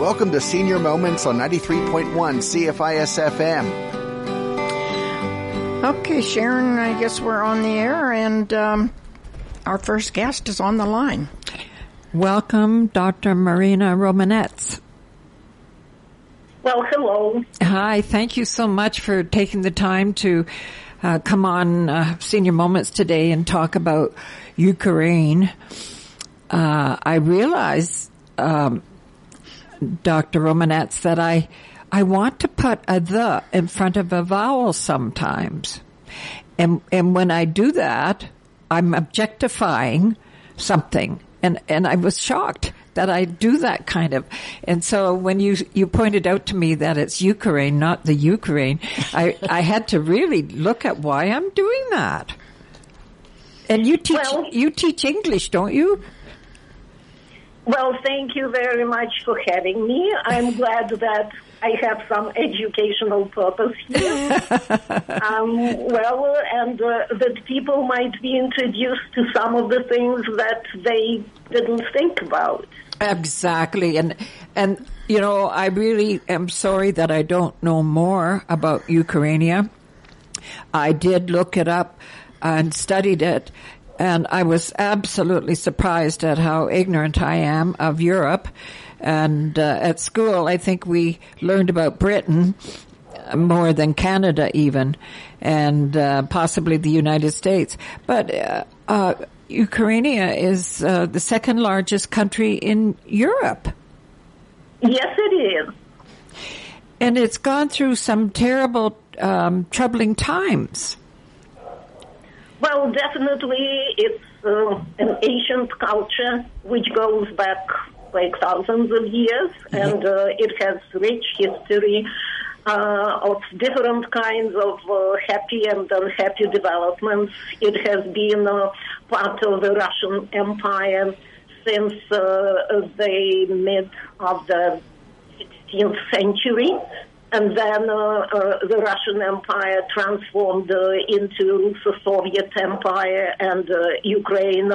Welcome to Senior Moments on 93.1 CFIS FM. Okay, Sharon, I guess we're on the air, and um, our first guest is on the line. Welcome, Dr. Marina Romanets. Well, hello. Hi, thank you so much for taking the time to uh, come on uh, Senior Moments today and talk about Ukraine. Uh, I realize, um, Dr. Romanets, that I I want to put a the in front of a vowel sometimes, and and when I do that, I'm objectifying something, and and I was shocked that I do that kind of. And so when you you pointed out to me that it's Ukraine, not the Ukraine, I I had to really look at why I'm doing that. And you teach Well- you teach English, don't you? Well, thank you very much for having me. I'm glad that I have some educational purpose here. um, well, and uh, that people might be introduced to some of the things that they didn't think about. Exactly, and and you know, I really am sorry that I don't know more about Ukraine. I did look it up and studied it, and I was absolutely surprised at how ignorant I am of Europe. And uh, at school, I think we learned about Britain more than Canada, even, and uh, possibly the United States. But uh, uh, Ukraine is uh, the second largest country in Europe. Yes, it is. And it's gone through some terrible, um, troubling times. Well, definitely, it's uh, an ancient culture which goes back like thousands of years, and uh, it has rich history uh, of different kinds of uh, happy and unhappy developments. It has been uh, part of the Russian Empire since uh, the mid of the 16th century. And then uh, uh, the Russian Empire transformed uh, into the Soviet Empire, and uh, Ukraine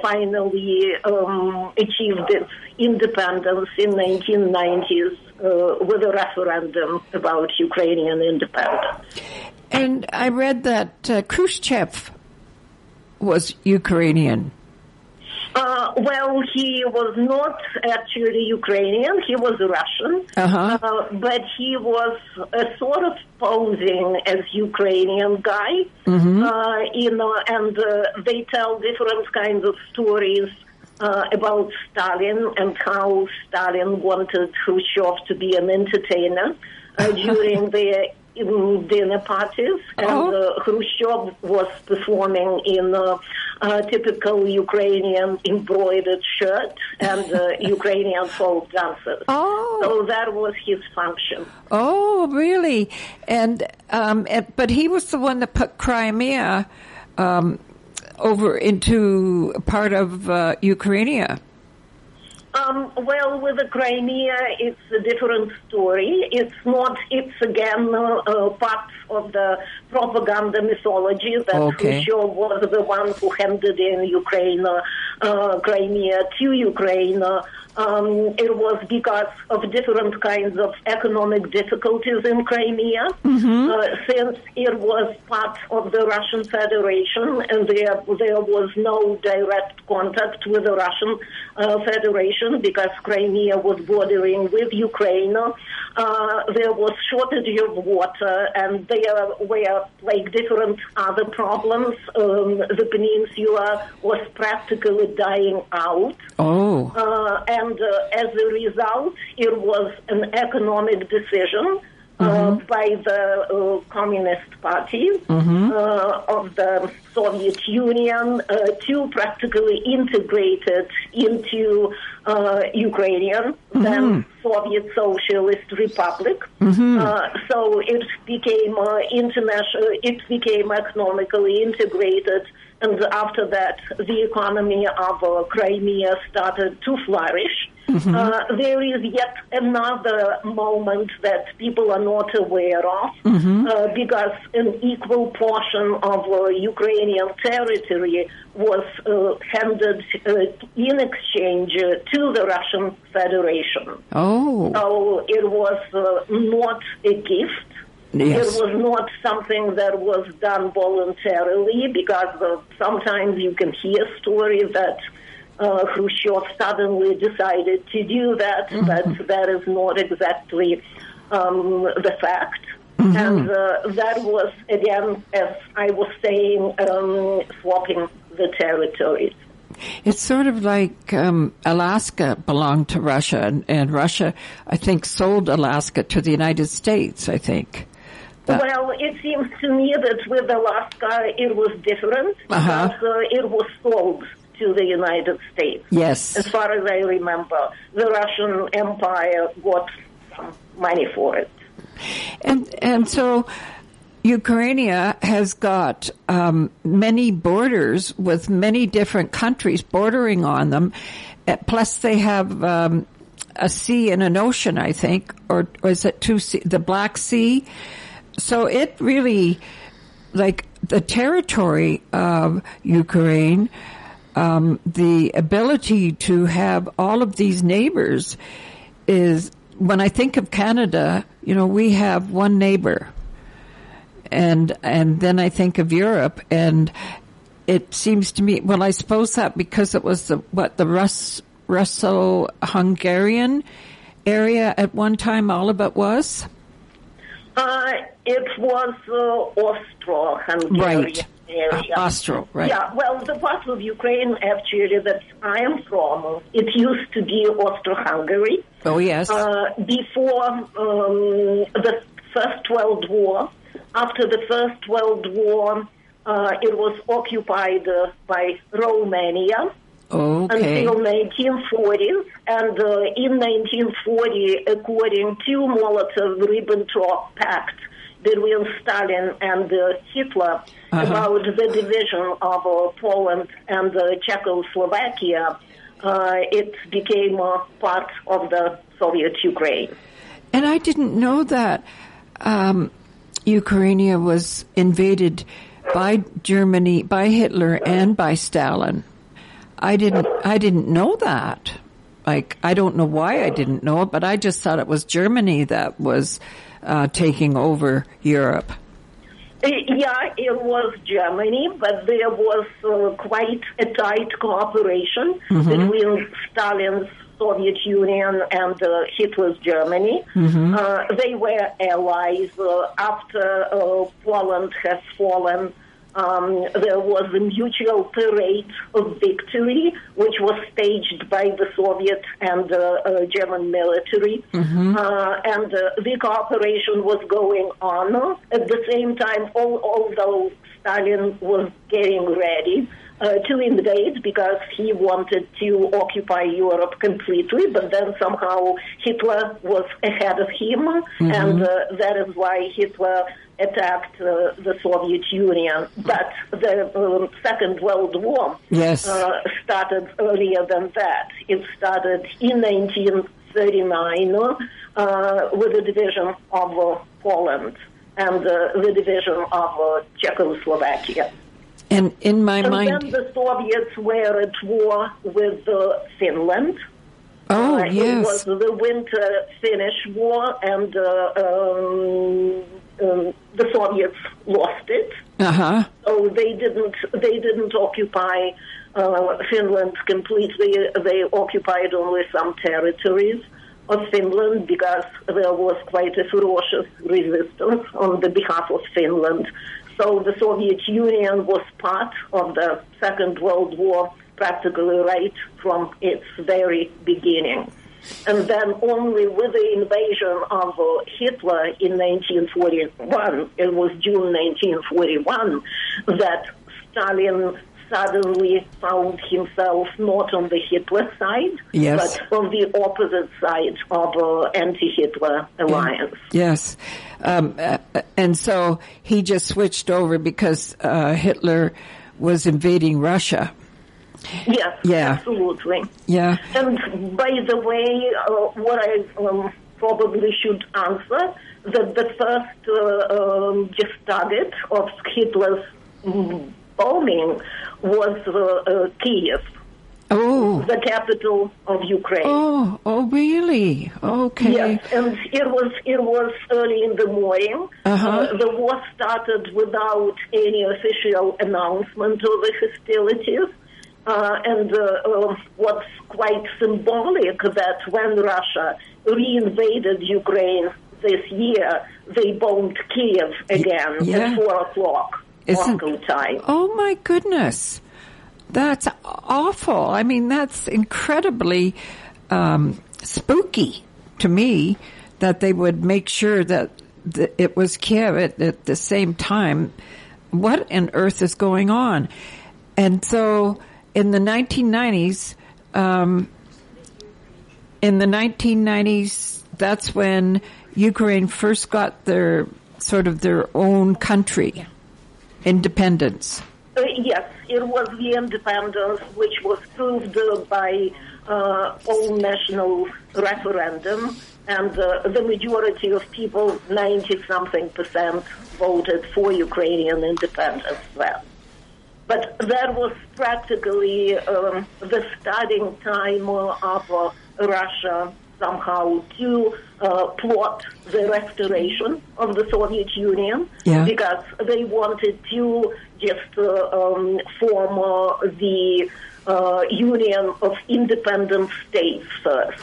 finally um, achieved its independence in 1990s uh, with a referendum about Ukrainian independence. And I read that Khrushchev was Ukrainian. Uh, well, he was not actually Ukrainian. He was Russian, Uh-huh. uh, but he was a sort of posing as Ukrainian guy. Uh, you know, and uh, they tell different kinds of stories uh, about Stalin and how Stalin wanted Khrushchev to be an entertainer uh, during the dinner parties, and Oh. uh, Khrushchev was performing in uh, a typical Ukrainian embroidered shirt and uh, Ukrainian folk dances. Oh. So that was his function. Oh, really? And, um, but he was the one that put Crimea um, over into part of uh, Ukraine. Um, well, with the Crimea, it's a different story. It's not. It's again uh, uh, part of the propaganda mythology that Okay. Khrushchev was the one who handed in Ukraine, uh, uh, Crimea to Ukraine. Um, it was because of different kinds of economic difficulties in Crimea, uh, since it was part of the Russian Federation, and there there was no direct contact with the Russian uh, Federation because Crimea was bordering with Ukraine. Uh, there was shortage of water, and there were like different other problems. Um, the peninsula was practically dying out. Oh. Uh, and uh, as a result, it was an economic decision uh, by the uh, Communist Party uh, of the Soviet Union uh, to practically integrate it into uh, Ukrainian, then Soviet Socialist Republic. Uh, so it became uh, international. It became economically integrated. And after that, the economy of uh, Crimea started to flourish. uh, there is yet another moment that people are not aware of uh, because an equal portion of uh, Ukrainian territory was uh, handed uh, in exchange uh, to the Russian Federation. Oh, So it was uh, not a gift. Yes. It was not something that was done voluntarily because sometimes you can hear stories that uh, Khrushchev suddenly decided to do that, but that is not exactly um, the fact. And uh, that was, again, as I was saying, um, swapping the territories. it's sort of like um, Alaska belonged to Russia, and, and Russia, I think, sold Alaska to the United States. I think. But- Well, it seems to me that with Alaska it was different Uh-huh. because uh, it was sold to the United States. yes. As far as I remember, the Russian Empire got some money for it. And and so Ukraine has got um, many borders with many different countries bordering on them. Uh, Plus, they have um, a sea and an ocean, I think, or, or is it two sea, the Black Sea? So it really, like the territory of Ukraine, um, the ability to have all of these neighbors is when I think of Canada, you know, we have one neighbor. And and then I think of Europe and it seems to me well I suppose that because it was the what the Rus Russo Hungarian area at one time all of it was? Uh, it was uh, Austro-Hungarian Right. area. Uh, Austro, right. Yeah, well, the part of Ukraine actually that I am from, it used to be Austro-Hungary. Oh yes. uh, before um, the First World War. After the First World War, uh, it was occupied uh, by Romania okay. until 1940s. And uh, in 1940, according to Molotov-Ribbentrop Pact between Stalin and uh, Hitler Uh-huh. about the division of uh, Poland and uh, Czechoslovakia, uh, it became uh, part of the Soviet Ukraine. And I didn't know that um, Ukraine was invaded by Germany, by Hitler, and by Stalin. I didn't. I didn't know that. Like I don't know why I didn't know it, but I just thought it was Germany that was uh, taking over Europe. Uh, Yeah, it was Germany, but there was uh, quite a tight cooperation between Stalin's Soviet Union and uh, Hitler's Germany. Uh, they were allies. Uh, after uh, Poland has fallen, um, there was a mutual parade of victory, which was staged by the Soviet and uh, uh, German military. Uh, and uh, the cooperation was going on. At the same time, al- although Stalin was getting ready uh, to invade because he wanted to occupy Europe completely, but then somehow Hitler was ahead of him, and uh, that is why Hitler attacked uh, the Soviet Union. But the um, Second World War Yes. uh, started earlier than that. It started in 1939 uh, with the division of uh, Poland and uh, the division of uh, Czechoslovakia. And in my And mind, then the Soviets were at war with uh, Finland. oh Uh, It yes, was the Winter Finnish War, and uh, um, um, the Soviets lost it. uh huh, So they didn't they didn't occupy uh, Finland completely. They occupied only some territories of Finland because there was quite a ferocious resistance on the behalf of Finland. So the Soviet Union was part of the Second World War practically right from its very beginning. And then only with the invasion of uh, Hitler in 1941, it was June 1941, that Stalin suddenly found himself not on the Hitler side, Yes. but on the opposite side of uh, anti-Hitler alliance. yes, um, uh, and so he just switched over because uh, Hitler was invading Russia. Yes, Yeah. absolutely. Yeah. And by the way, uh, what I um, probably should answer that the first uh, um, just target of Hitler's mm, bombing was uh, uh, Kiev, Oh. the capital of Ukraine. Oh, oh, really? Okay. Yes, and it was it was early in the morning. Uh-huh. Uh, the war started without any official announcement of the hostilities. Uh, and uh, uh, what's quite symbolic that when Russia reinvaded Ukraine this year, they bombed Kiev again yeah. at four o'clock Isn't-. Oh my goodness. That's awful. I mean, that's incredibly um, spooky to me that they would make sure that th- it was Kiev at, the same time. What on earth is going on? And so in the 1990s, um, in the 1990s, that's when Ukraine first got their sort of their own country, independence. Uh, yes, it was the independence which was proved by uh, all national referendum, and uh, the majority of people, 90 something percent, voted for Ukrainian independence then. But that was practically um, the starting time uh, of uh, Russia somehow to uh, plot the restoration of the Soviet Union Yeah. because they wanted to just uh, um, form uh, the uh, Union of Independent States first.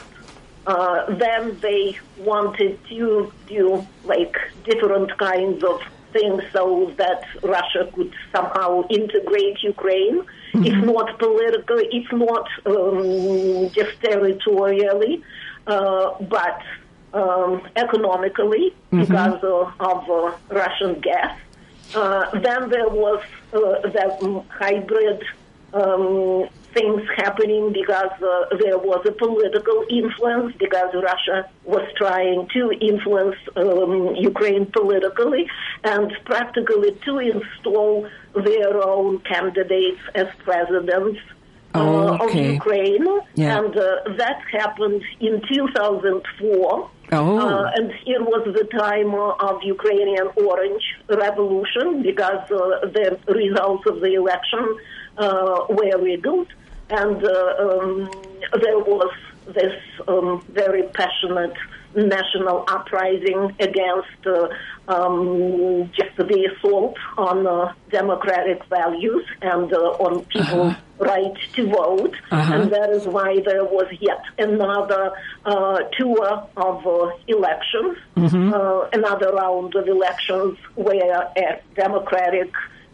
Uh, then they wanted to do like different kinds of things so that Russia could somehow integrate Ukraine, if not politically, if not um, just territorially, but um, economically because uh, of uh, Russian gas. Uh, then there was uh, the hybrid um, things happening because uh, there was a political influence because Russia was trying to influence um, Ukraine politically and practically to install their own candidates as presidents uh, Oh, okay. of Ukraine. Yeah. And uh, that happened in 2004. Oh. Uh, and it was the time uh, of Ukrainian Orange Revolution because uh, the results of the election uh, were rigged, and uh, um, there was this um, very passionate national uprising against uh, um, just the assault on uh, democratic values and uh, on people's right to vote, Uh-huh. and that is why there was yet another uh, tour of uh, elections, uh, another round of elections where a Democratic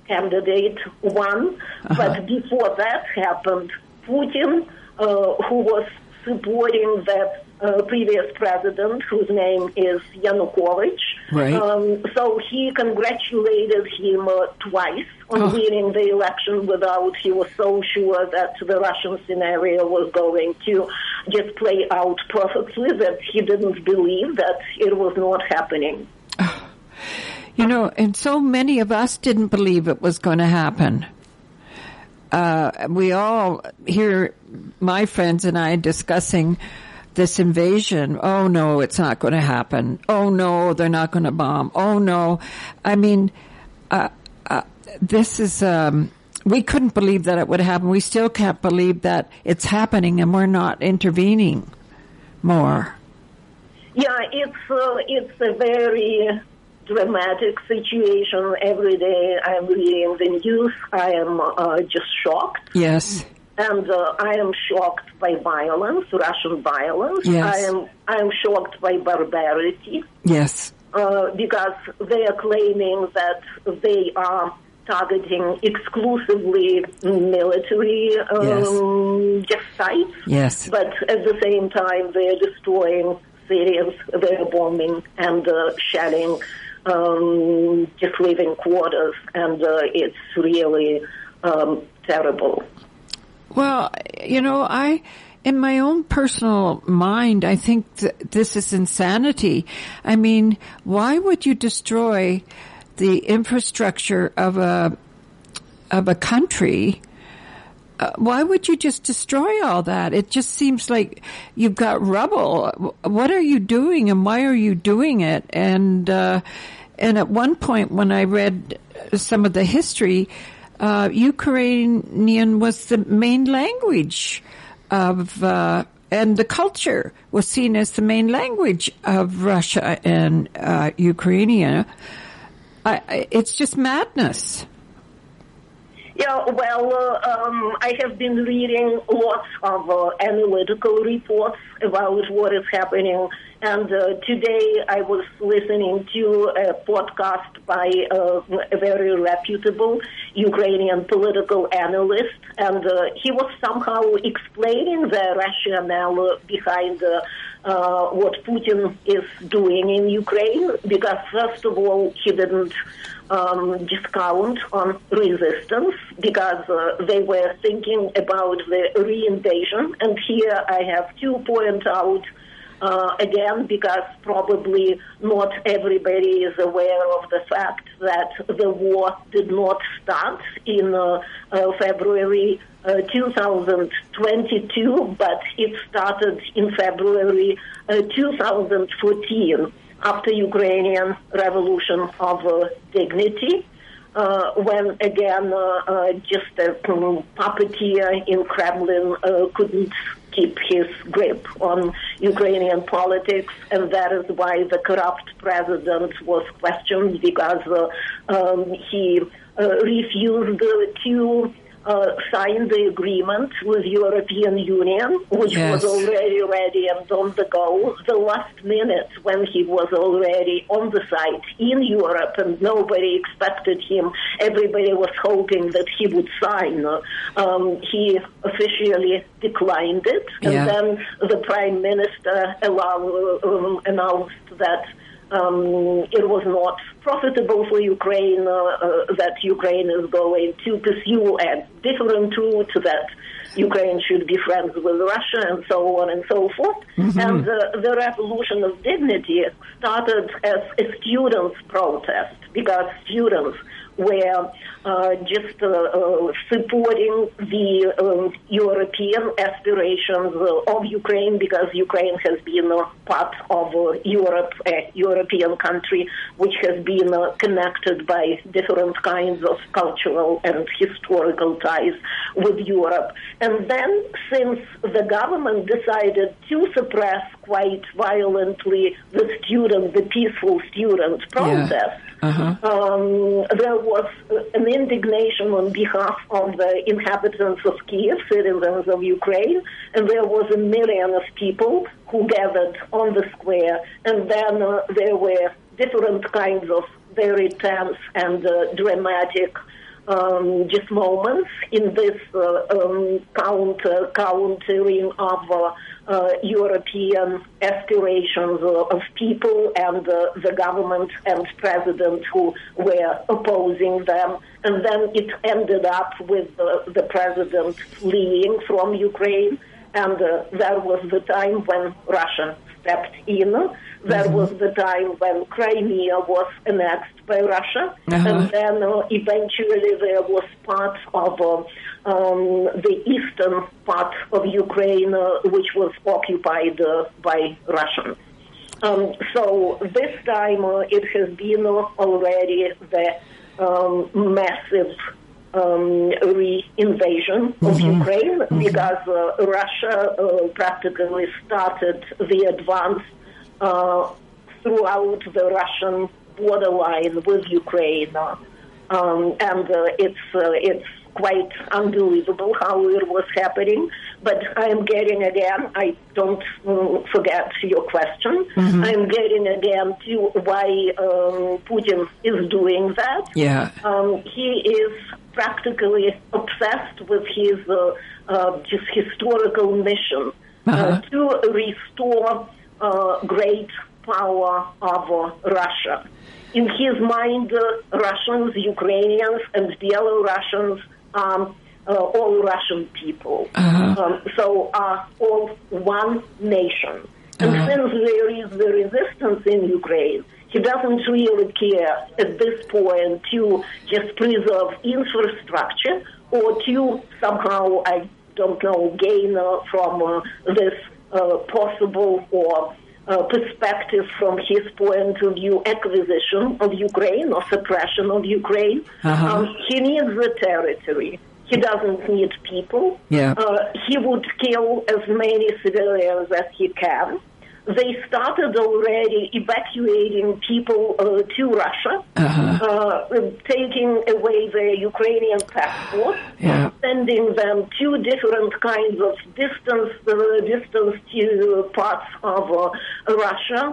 candidate won. But before that happened, Putin, uh, who was supporting the uh, previous president, whose name is Yanukovych, Right. um, so he congratulated him uh, twice on Oh. winning the election without he was so sure that the Russian scenario was going to just play out perfectly that he didn't believe that it was not happening. You know, and so many of us didn't believe it was going to happen. Uh, we all hear my friends and I discussing this invasion. Oh no, it's not going to happen. Oh no, they're not going to bomb. Oh no. I mean, uh, uh, this is, um, we couldn't believe that it would happen. We still can't believe that it's happening and we're not intervening more. Yeah, it's uh, it's a very dramatic situation. Every day I'm reading the news, I am uh, just shocked. Yes. And uh, I am shocked by violence, Russian violence. Yes. I am I am shocked by barbarity Yes. uh, because they are claiming that they are targeting exclusively military um, just sites, Yes. but at the same time they are destroying cities, they are bombing and uh, shelling um, just living quarters, and uh, it's really um, terrible. Well, you know, I, in my own personal mind, I think th- this is insanity. I mean, why would you destroy the infrastructure of a, of a country, uh, why would you just destroy all that? It just seems like you've got rubble. What are you doing and why are you doing it? And, uh, and at one point when I read some of the history, uh, Ukrainian was the main language of, uh, and the culture was seen as the main language of Russia and uh, Ukraine. It's just madness. Yeah, well, uh, um, I have been reading lots of uh, analytical reports about what is happening, and uh, today I was listening to a podcast by uh, a very reputable Ukrainian political analyst, and uh, he was somehow explaining the rationale behind uh, what Putin is doing in Ukraine, because first of all, he didn't um, discount on resistance because uh, they were thinking about the reinvasion. And here I have to point out uh, again because probably not everybody is aware of the fact that the war did not start in uh, uh February uh, 2022, but it started in February uh, 2014 after Ukrainian Revolution of uh, Dignity, uh, when again uh, uh just a um, puppeteer in Kremlin couldn't keep his grip on Ukrainian politics, and that is why the corrupt president was questioned because uh, um, he refused to uh, signed the agreement with European Union, which yes. was already ready and on the go. The last minute when he was already on the site in Europe and nobody expected him, everybody was hoping that he would sign. Um, he officially declined it, and yeah. then the prime minister allow, um, announced that um, it was not profitable for Ukraine, uh, uh, that Ukraine is going to pursue a different route, that Ukraine should be friends with Russia, and so on and so forth. Mm-hmm. And uh, the revolution of dignity started as a students' protest because students were uh, just uh, uh, supporting the um, European aspirations of Ukraine because Ukraine has been a part of Europe, a European country which has been connected by different kinds of cultural and historical ties with Europe. And then, since the government decided to suppress quite violently the student, the peaceful student protest, yeah. uh-huh. um, there was an indignation on behalf of the inhabitants of Kiev, citizens of Ukraine, and there was a million of people who gathered on the square, and then uh, there were different kinds of very tense and uh, dramatic um, just moments in this uh, um, counter countering of uh, uh, European aspirations of people and uh, the government and president who were opposing them. And then it ended up with the president fleeing from Ukraine. And uh, that was the time when Russia stepped in. That mm-hmm. was the time when Crimea was annexed by Russia, uh-huh. and then uh, eventually there was part of uh, um, the eastern part of Ukraine, uh, which was occupied uh, by Russians. Um, so this time uh, it has been already the um, massive um, re-invasion of mm-hmm. Ukraine mm-hmm. because uh, Russia uh, practically started the advance uh, throughout the Russian borderline with Ukraine, um, and uh, it's uh, it's quite unbelievable how it was happening. But I'm getting again, I don't um, forget your question. Mm-hmm. I'm getting again to why um, Putin is doing that. Yeah. Um, he is practically obsessed with his uh, uh, just historical mission uh, uh-huh. to restore uh, great power of Russia. In his mind, Russians, Ukrainians, and Belarusians um, uh, all Russian people. Uh-huh. Um, so are all one nation. And uh-huh. since there is the resistance in Ukraine, he doesn't really care at this point to just preserve infrastructure or to somehow, I don't know, gain uh, from uh, this uh, possible or uh, perspective from his point of view acquisition of Ukraine or suppression of Ukraine. Uh-huh. Um, he needs the territory. He doesn't need people. Yeah. Uh, he would kill as many civilians as he can. They started already evacuating people uh, to Russia, Uh-huh. uh, taking away their Ukrainian passports, Yeah. sending them to different kinds of distance, uh, distance to parts of uh, Russia.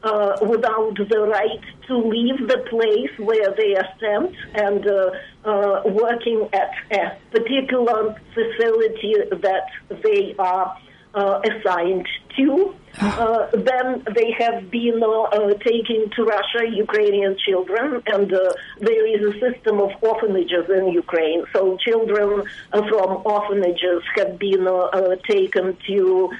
Uh, without the right to leave the place where they are sent and uh, uh, working at a particular facility that they are uh, assigned to. Uh, then they have been uh, taking to Russia Ukrainian children, and there is a system of orphanages in Ukraine. So children from orphanages have been taken to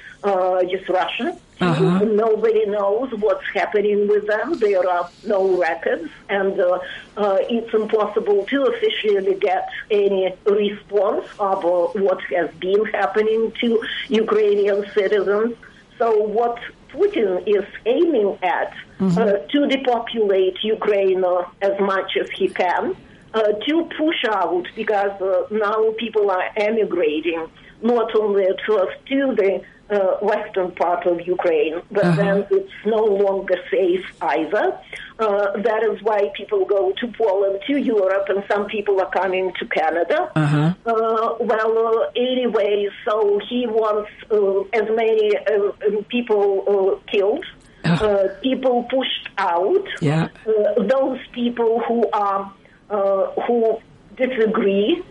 just Russia. Uh-huh. Nobody knows what's happening with them. There are no records, and uh, uh, it's impossible to officially get any response of uh, what has been happening to Ukrainian citizens. So, what Putin is aiming at uh, to depopulate Ukraine uh, as much as he can, uh, to push out, because uh, now people are emigrating, not only at first to the uh, western part of Ukraine, but then it's no longer safe either. Uh, that is why people go to Poland, to Europe, and some people are coming to Canada. Uh-huh. Uh, well, uh, anyway, so he wants uh, as many uh, people uh, killed, uh, people pushed out, Yeah. uh, those people who are uh, who disagree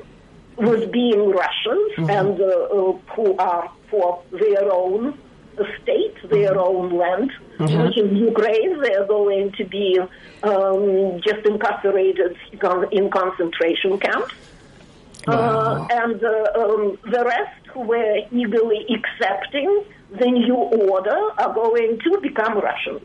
with being Russians and uh, uh, who are for their own state, their own land, which is Ukraine. They are going to be um, just incarcerated in concentration camps. Uh, and uh, um, the rest who were eagerly accepting the new order are going to become Russian.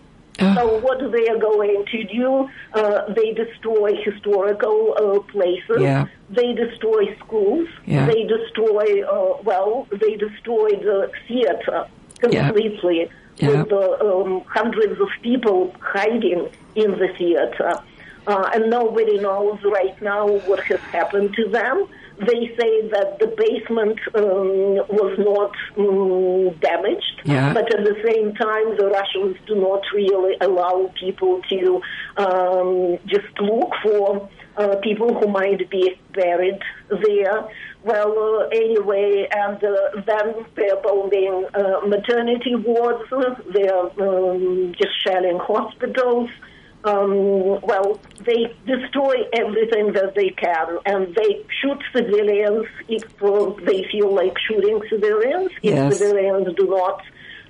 So what they are going to do? Uh, they destroy historical uh, places. Yeah. They destroy schools. Yeah. They destroy uh, well. They destroy the theater completely Yeah. with uh, um, hundreds of people hiding in the theater. Uh, and nobody knows right now what has happened to them. They say that the basement um, was not um, damaged, Yeah. but at the same time, the Russians do not really allow people to um, just look for uh, people who might be buried there. Well, uh, anyway, and uh, then they're bombing uh, maternity wards. They're um, just shelling hospitals. Um, well, they destroy everything that they can, and they shoot civilians if uh, they feel like shooting civilians. If Yes. civilians do not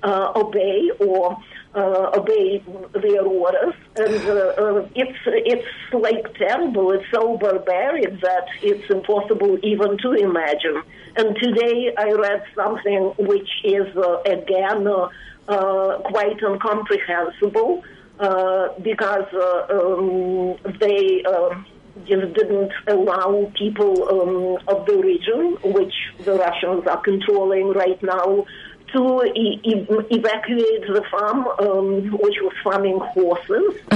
uh, obey or uh, obey their orders, and uh, uh, it's it's like terrible. It's so barbaric that it's impossible even to imagine. And today I read something which is uh, again uh, uh, quite incomprehensible because uh, um, they. Uh, just didn't allow people um, of the region, which the Russians are controlling right now, to e- e- evacuate the farm, um, which was farming horses.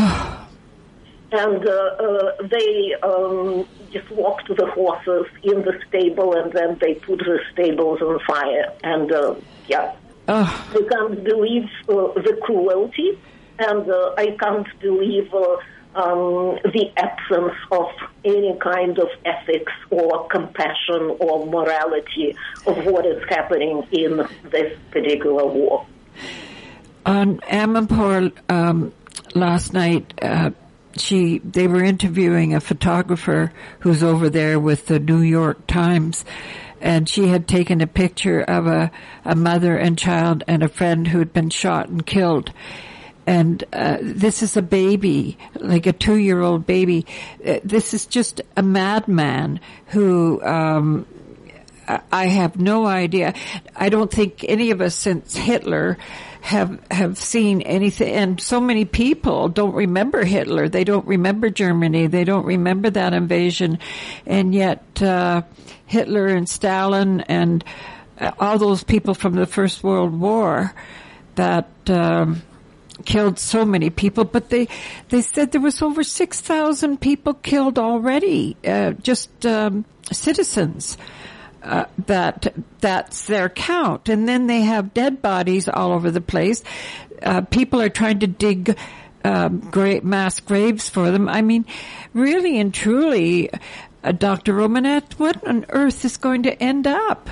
and uh, uh, they um, just locked the horses in the stable, and then they put the stables on fire. And uh, yeah, I can't believe uh, the cruelty, and uh, I can't believe uh, um, the absence of any kind of ethics or compassion or morality of what is happening in this particular war. on Amanpour um, last night, uh, she they were interviewing a photographer who's over there with the New York Times, and she had taken a picture of a a mother and child and a friend who had been shot and killed. And uh, this is a baby, like a two-year-old baby. Uh, this is just a madman who um, I- have no idea. I don't think any of us since Hitler have have seen anything and so many people don't remember Hitler they don't remember Germany they don't remember that invasion and yet uh, Hitler and Stalin and uh, all those people from the First World War that um, killed so many people but they they said there was over 6,000 people killed already uh, just um, citizens uh, that that's their count, and then they have dead bodies all over the place. Uh, people are trying to dig um, great mass graves for them. I mean, really and truly, uh, Dr. Romanet, what on earth is going to end up?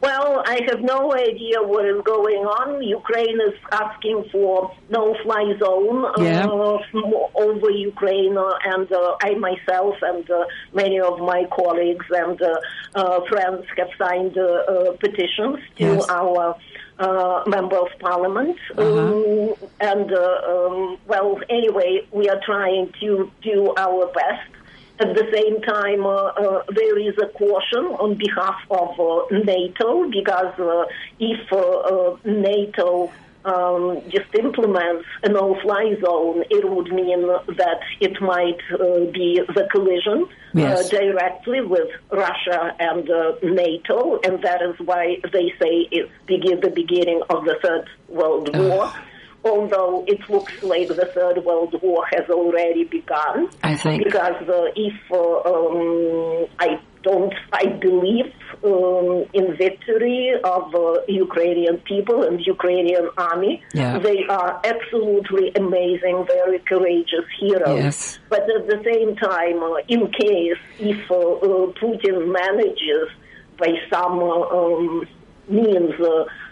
Well, I have no idea what is going on. Ukraine is asking for no-fly zone Yeah. uh, over Ukraine, uh, and uh, I myself and uh, many of my colleagues and uh, uh, friends have signed uh, uh, petitions to Yes. our uh, member of parliament. Uh-huh. Um, and uh, um, well, anyway, we are trying to do our best. At the same time, uh, uh, there is a caution on behalf of uh, NATO because uh, if NATO um, just implements a no-fly zone, it would mean that it might uh, be the collision Yes. uh, directly with Russia and uh, NATO, and that is why they say it's begin the beginning of the Third World War. Although it looks like the Third World War has already begun, I think. because uh, if uh, um, I don't, I believe um, in victory of uh, Ukrainian people and Ukrainian army. Yeah. They are absolutely amazing, very courageous heroes. Yes. But at the same time, uh, in case if uh, uh, Putin manages by some uh, um, means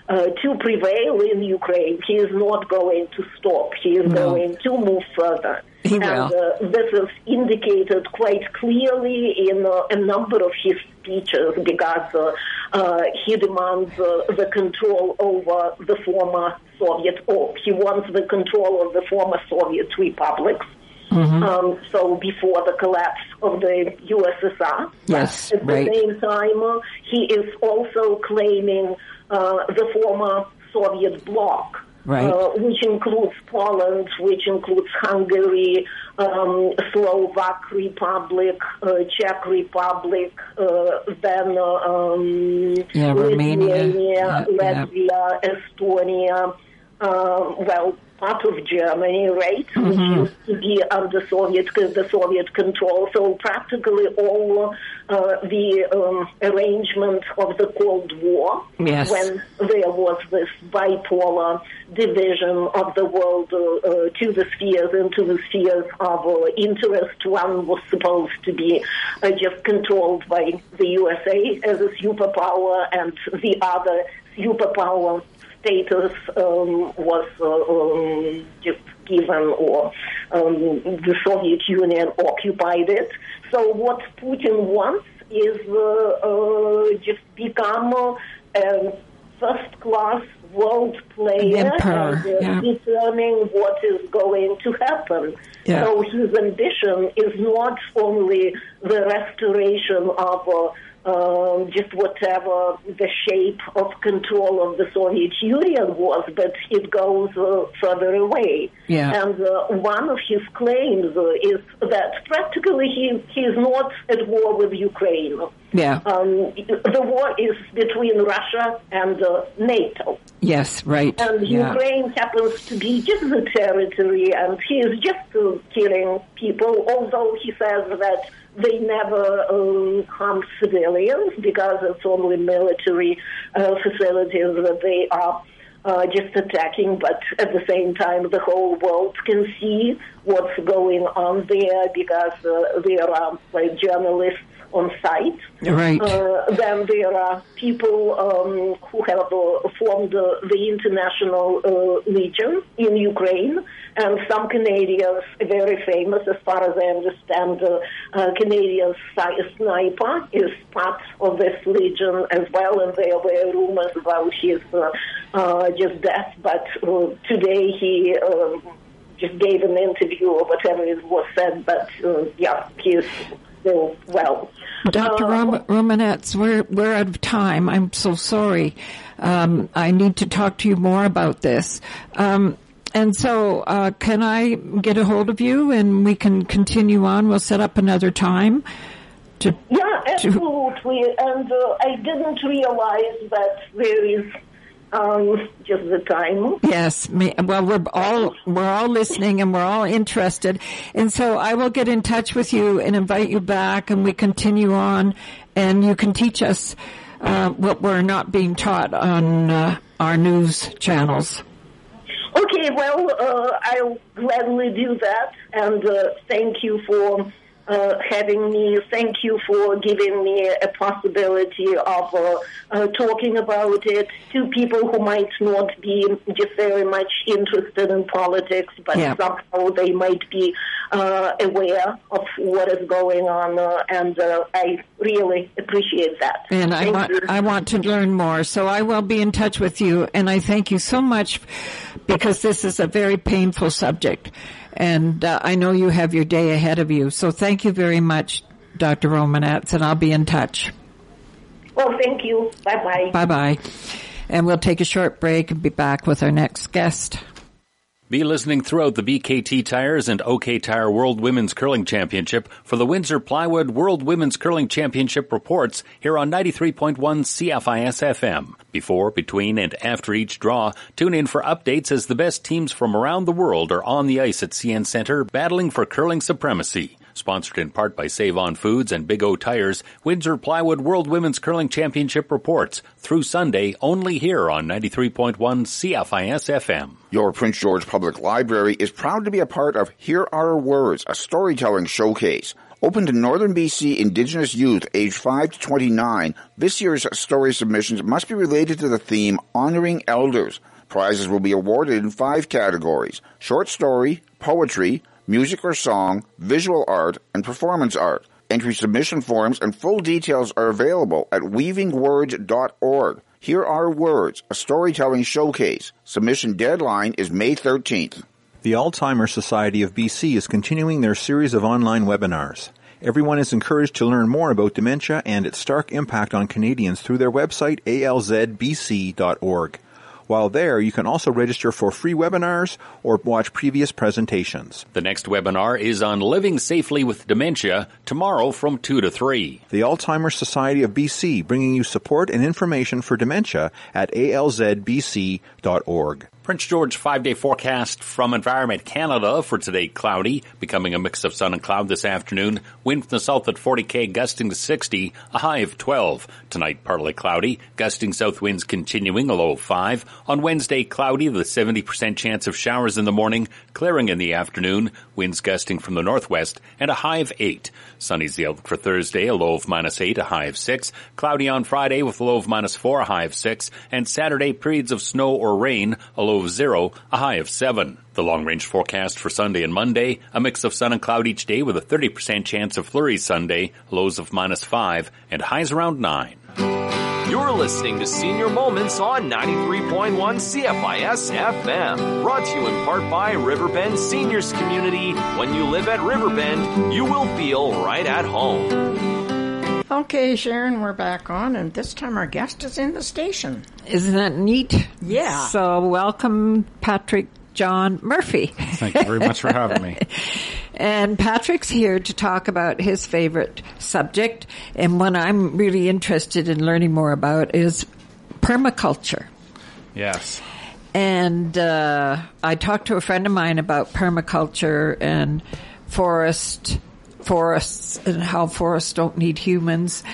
uh, to prevail in Ukraine, he is not going to stop. He is No. going to move further. He and. Uh, this is indicated quite clearly in uh, a number of his speeches because uh, uh, he demands uh, the control over the former Soviet, or he wants the control of the former Soviet republics. Mm-hmm. Um, so before the collapse of the USSR. Yes, At the right. same time, uh, he is also claiming the former Soviet bloc. Right. Uh, which includes Poland, which includes Hungary, um, Slovak Republic, uh, Czech Republic, uh, then uh, um, Yeah, Romania. Lithuania, Yeah, yeah. Latvia, Estonia, uh, well, part of Germany, right, Mm-hmm. which used to be under Soviet the Soviet control. So practically all uh, the um, arrangement of the Cold War, Yes. when there was this bipolar division of the world uh, uh, to the spheres into the spheres of uh, interest. One was supposed to be uh, just controlled by the USA as a superpower, and the other superpower status um, was uh, um, just given or um, the Soviet Union occupied it. So what Putin wants is uh, uh, just become uh, a first-class world player Emperor, and uh, yeah. determining what is going to happen. Yeah. So his ambition is not only the restoration of uh, um, just whatever the shape of control of the Soviet Union was, but it goes uh, further away. Yeah. And uh, one of his claims uh, is that practically he, he is not at war with Ukraine. Yeah. Um, the war is between Russia and uh, NATO. yes, right. And yeah. Ukraine happens to be just the territory, and he is just uh, killing people, although he says that they never um, harm civilians because it's only military uh, facilities that they are uh, just attacking, but at the same time, the whole world can see what's going on there because uh, there are like journalists on site. Right. Uh, then there are people um, who have uh, formed uh, the International uh, Legion in Ukraine, and some Canadians, very famous, as far as I understand, uh, uh, Canadian sniper is part of this legion as well, and there were rumors about his uh, uh, just death, but uh, today he. Um, just gave an interview or whatever it was said, but uh, yeah, he well. Dr. Uh, Rom- Romanets, we're, we're out of time. I'm so sorry. Um, I need to talk to you more about this. Um, and so, uh, can I get a hold of you and we can continue on? We'll set up another time to. Yeah, absolutely. And uh, I didn't realize that there is um, just the time. Yes, me, well, we're all we're all listening and we're all interested, and so I will get in touch with you and invite you back, and we continue on, and you can teach us uh, what we're not being taught on uh, our news channels. Okay, well, uh, I'll gladly do that, and uh, thank you for uh, having me. Thank you for giving me a possibility of uh, uh, talking about it to people who might not be just very much interested in politics, but Yeah. somehow they might be uh, aware of what is going on, uh, and uh, I really appreciate that. And I want you. I want to learn more, so I will be in touch with you. And I thank you so much because this is a very painful subject, and uh, I know you have your day ahead of you. So thank you very much, Dr. Romanets, and I'll be in touch. Well, thank you. Bye bye. Bye bye. And we'll take a short break and be back with our next guest. Be listening throughout the BKT Tires and OK Tire World Women's Curling Championship for the Windsor Plywood World Women's Curling Championship reports here on 93.1 CFIS FM. Before, between, and after each draw, tune in for updates as the best teams from around the world are on the ice at CN Center battling for curling supremacy. Sponsored in part by Save On Foods and Big O Tires, Windsor Plywood World Women's Curling Championship reports through Sunday only here on 93.1 CFIS FM. Your Prince George Public Library is proud to be a part of Here Are Our Words, a storytelling showcase. Open to Northern BC Indigenous youth aged 5 to 29, this year's story submissions must be related to the theme Honoring Elders. Prizes will be awarded in five categories short story, poetry, music or song, visual art, and performance art. Entry submission forms and full details are available at weavingwords.org. Here are words, a storytelling showcase. Submission deadline is May 13th. The Alzheimer's Society of BC is continuing their series of online webinars. Everyone is encouraged to learn more about dementia and its stark impact on Canadians through their website alzbc.org. While there, you can also register for free webinars or watch previous presentations. The next webinar is on living safely with dementia tomorrow from 2 to 3. The Alzheimer's Society of BC bringing you support and information for dementia at alzbc.org. Prince George five day forecast from Environment Canada for today cloudy, becoming a mix of sun and cloud this afternoon. Wind from the south at 40k, gusting to 60, a high of 12. Tonight partly cloudy, gusting south winds continuing, a low of 5. On Wednesday cloudy a 70% chance of showers in the morning, clearing in the afternoon, winds gusting from the northwest, and a high of 8. Sunny's the outlook for Thursday, a low of minus 8, a high of 6. Cloudy on Friday with a low of minus 4, a high of 6. And Saturday periods of snow or rain, a low of 0, a high of 7. The long range forecast for Sunday and Monday, a mix of sun and cloud each day with a 30% chance of flurries Sunday, lows of minus 5, and highs around 9. You're listening to Senior Moments on 93.1 CFIS FM. Brought to you in part by Riverbend Seniors Community. When you live at Riverbend, you will feel right at home. Okay, Sharon, we're back on, and this time our guest is in the station. Isn't that neat? Yeah. So welcome, Patrick John Murphy. Thank you very much for having me. And Patrick's here to talk about his favorite subject, and one I'm really interested in learning more about is permaculture. Yes. And uh, I talked to a friend of mine about permaculture and forest forests and how forests don't need humans.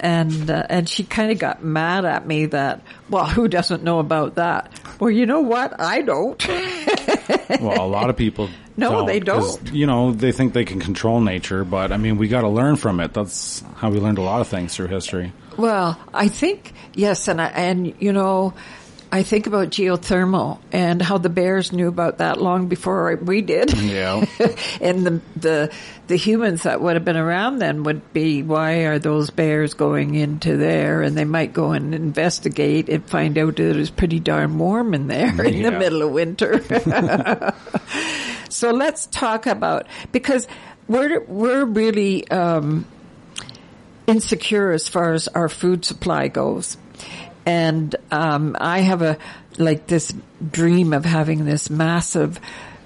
And uh, and she kind of got mad at me that well, who doesn't know about that? Well, you know what? I don't. Well, a lot of people. No, they don't. You know, they think they can control nature, but I mean, we got to learn from it. That's how we learned a lot of things through history. Well, I think yes, and I, and you know, I think about geothermal and how the bears knew about that long before we did. Yeah. and the the the humans that would have been around then would be, why are those bears going into there? And they might go and investigate and find out that it was pretty darn warm in there in the middle of winter. so let's talk about because we're we're really um, insecure as far as our food supply goes. And um, I have a like this dream of having this massive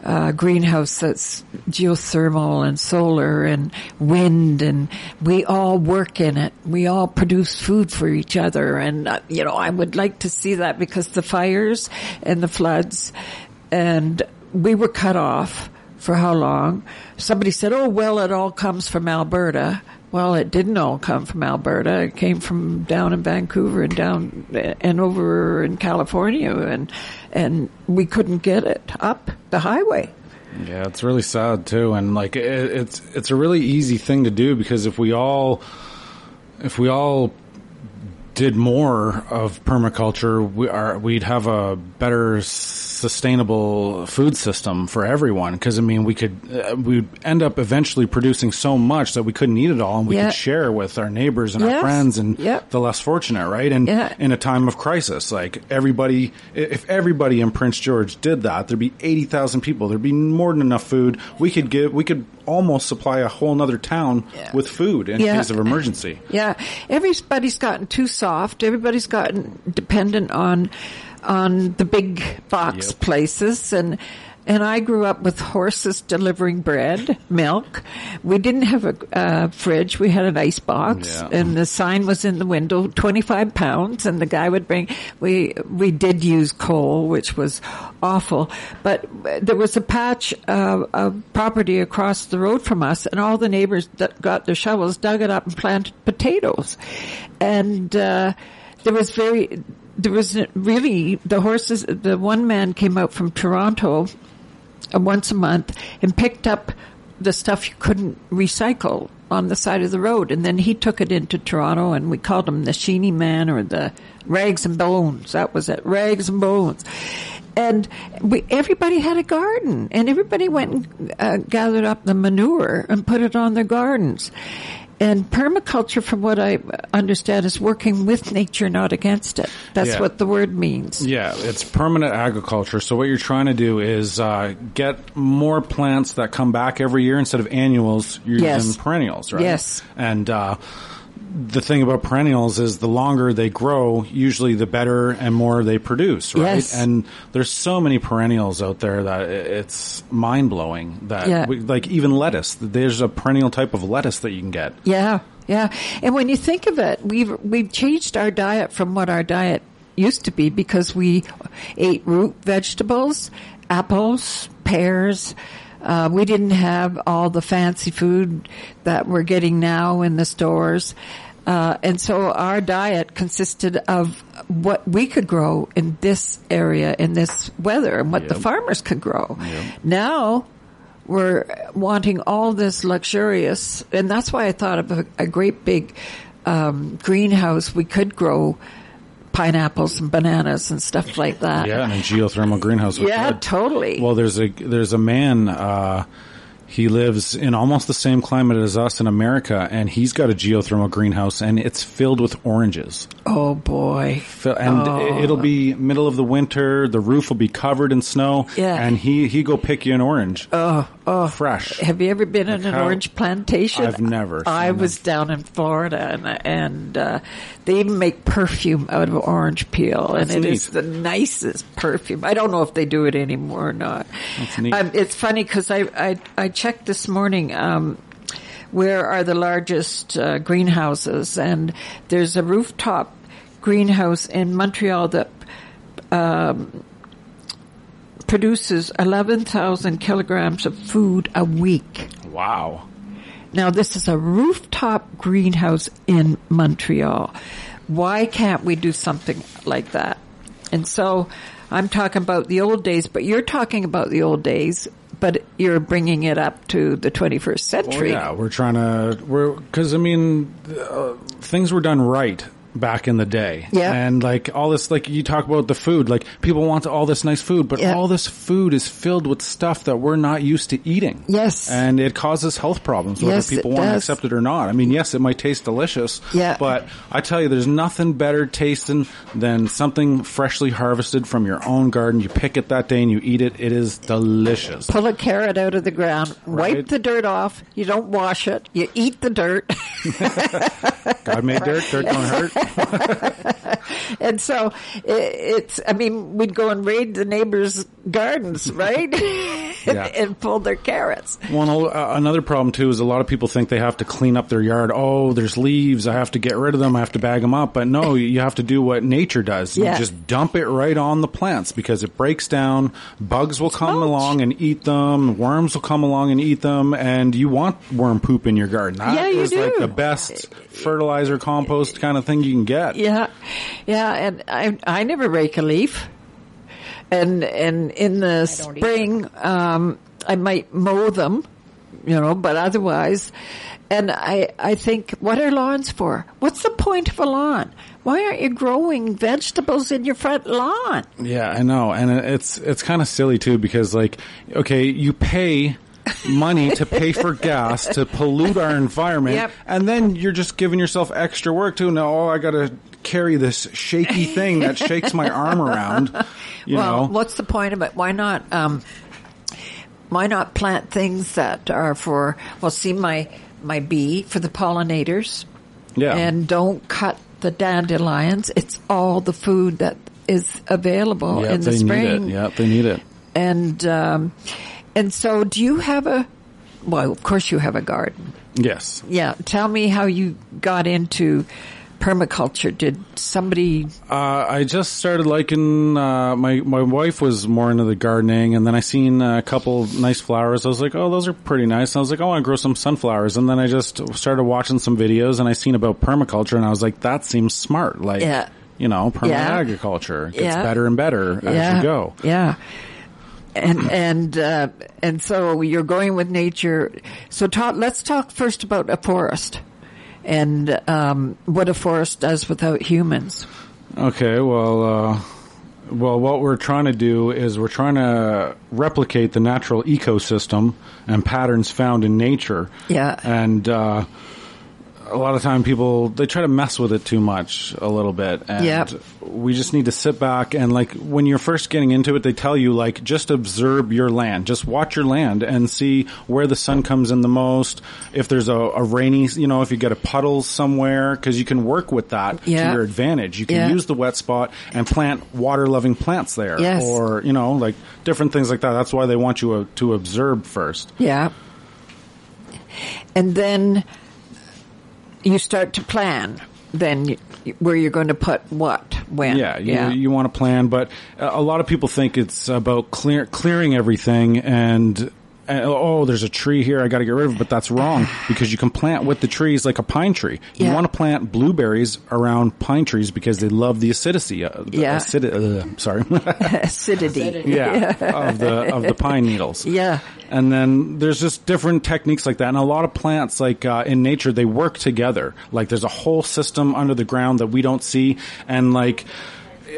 uh, greenhouse that's geothermal and solar and wind and we all work in it. We all produce food for each other. And, uh, you know, I would like to see that because the fires and the floods and we were cut off for how long? Somebody said, oh, well, it all comes from Alberta. Well, it didn't all come from Alberta. It came from down in Vancouver and down and over in California and, and we couldn't get it up the highway. Yeah, it's really sad too, and like it, it's it's a really easy thing to do because if we all if we all did more of permaculture, we are we'd have a better sustainable food system for everyone. Because I mean, we could uh, we'd end up eventually producing so much that we couldn't eat it all, and we Yeah. could share with our neighbors and Yes. our friends and Yep. the less fortunate, right? And Yeah. in a time of crisis, like everybody, if everybody in Prince George did that, there'd be eighty thousand people. There'd be more than enough food. We could give, we could almost supply a whole nother town with food in Yeah. case of emergency. Yeah, everybody's gotten too soft. Everybody's gotten dependent on on the big box Yep. places and and I grew up with horses delivering bread, milk. We didn't have a uh, fridge. We had an ice box, Yeah. and the sign was in the window, twenty five pounds. And the guy would bring. We we did use coal, which was awful, but there was a patch uh, of property across the road from us, and all the neighbors that got their shovels dug it up and planted potatoes, and uh, there was very. There was really the horses. The one man came out from Toronto uh, once a month and picked up the stuff you couldn't recycle on the side of the road. And then he took it into Toronto and we called him the Sheeny Man or the Rags and Bones. That was it. Rags and Bones. And we, everybody had a garden and everybody went and uh, gathered up the manure and put it on their gardens. And permaculture, from what I understand, is working with nature, not against it. That's Yeah. what the word means. Yeah, it's permanent agriculture. So what you're trying to do is uh, get more plants that come back every year instead of annuals. You're Yes. using perennials, right? Yes. And uh, the thing about perennials is the longer they grow, usually the better and more they produce, right? Yes. And there's so many perennials out there that it's mind blowing. That Yeah. we, like even lettuce, there's a perennial type of lettuce that you can get. Yeah, yeah. And when you think of it, we've we've changed our diet from what our diet used to be because we ate root vegetables, apples, pears. Uh, we didn't have all the fancy food that we're getting now in the stores. Uh, and so our diet consisted of what we could grow in this area, in this weather, and what the farmers could grow. Now, we're wanting all this luxurious, and that's why I thought of a, a great big um, greenhouse. We could grow pineapples and bananas and stuff like that. Yeah, and a geothermal greenhouse. Yeah, totally. Well, there's a there's a man. Uh, he lives in almost the same climate as us in America, and he's got a geothermal greenhouse, and it's filled with oranges. oh boy. And Oh. it'll be middle of the winter. The roof will be covered in snow. Yeah. And he he go pick you an orange. Oh, oh. fresh. Have you ever been in an how- orange plantation? I've never I was down in Florida, and and uh, they even make perfume out of orange peel, That's and it is neat. the nicest perfume. I don't know if they do it anymore or not. That's neat. Um, it's funny because I, I I checked this morning. Um, where are the largest uh, greenhouses? And there's a rooftop greenhouse in Montreal that um, produces 11,000 kilograms of food a week. Wow. Now, this is a rooftop greenhouse in Montreal. Why can't we do something like that? And so I'm talking about the old days, but you're talking about the old days, but you're bringing it up to the 21st Well, century. yeah, we're trying to we're because I mean uh, things were done right back in the day. Yeah. And like all this, like you talk about the food, like people want all this nice food, but Yeah. all this food is filled with stuff that we're not used to eating. Yes. And it causes health problems, whether Yes, people want to accept it or not. I mean, yes, it might taste delicious. Yeah. But I tell you, there's nothing better tasting than something freshly harvested from your own garden. You pick it that day and you eat it. It is delicious. Pull a carrot out of the ground, Right. wipe the dirt off. You don't wash it. You eat the dirt. God made dirt, dirt don't hurt. and so i it's, I mean, we'd go and raid the neighbors' gardens, right? Yeah. and pull their carrots. One uh, another problem too is a lot of people think they have to clean up their yard. Oh, there's leaves. I have to get rid of them. I have to bag them up. But no, you have to do what nature does. Yeah. You just dump it right on the plants because it breaks down. Bugs will come mulch. along and eat them. Worms will come along and eat them. And you want worm poop in your garden. That Yeah, you is like the best fertilizer compost kind of thing you can get. Yeah, yeah, and I I never rake a leaf, and and in the spring um, I might mow them, you know, but otherwise, and I I think what are lawns for? What's the point of a lawn? Why aren't you growing vegetables in your front lawn? Yeah, I know, and it's it's kind of silly too because like, okay, you pay money to pay for gas to pollute our environment, Yep. and then you're just giving yourself extra work too. No, oh, I got to carry this shaky thing that shakes my arm around. You well, know, what's the point of it? Why not? Um, why not plant things that are for? Well, see my my bee for the pollinators. yeah, and don't cut the dandelions. It's all the food that is available yeah, in the they spring. need it. Yeah, they need it. And um, and so, do you have a? Well, of course, you have a garden. Yes. Yeah, tell me how you got into permaculture. Did somebody? Uh, I just started liking, uh, my, my wife was more into the gardening and then I seen a couple nice flowers. I was like, oh, those are pretty nice. And I was like, I want to grow some sunflowers. And then I just started watching some videos and I seen about permaculture and I was like, that seems smart. Like, Yeah. you know, perma Yeah. agriculture gets Yeah. better and better as you go. Yeah. And and uh, and so you're going with nature. So talk, let's talk first about a forest and um, what a forest does without humans. Okay, well, uh, well, what we're trying to do is we're trying to replicate the natural ecosystem and patterns found in nature. Yeah. And, uh, a lot of time people they try to mess with it too much a little bit and Yep. we just need to sit back and like when you're first getting into it they tell you like just observe your land just watch your land and see where the sun comes in the most if there's a, a rainy you know if you get a puddle somewhere because you can work with that Yeah. to your advantage you can Yeah. use the wet spot and plant water loving plants there Yes. or you know like different things like that that's why they want you uh, to observe first Yeah. And then you start to plan. Then where you're going to put what when? Yeah, you, you want to plan, but a a lot of people think it's about clear, clearing everything and, and oh, there's a tree here, I got to get rid of it, but that's wrong because you can plant with the trees like a pine tree. You want to plant blueberries around pine trees because they love the acidity. Uh, the Yeah. acidi- uh, sorry. acidity. yeah, of the of the pine needles. Yeah. And then there's just different techniques like that. And a lot of plants, like uh, in nature, they work together. Like there's a whole system under the ground that we don't see. And like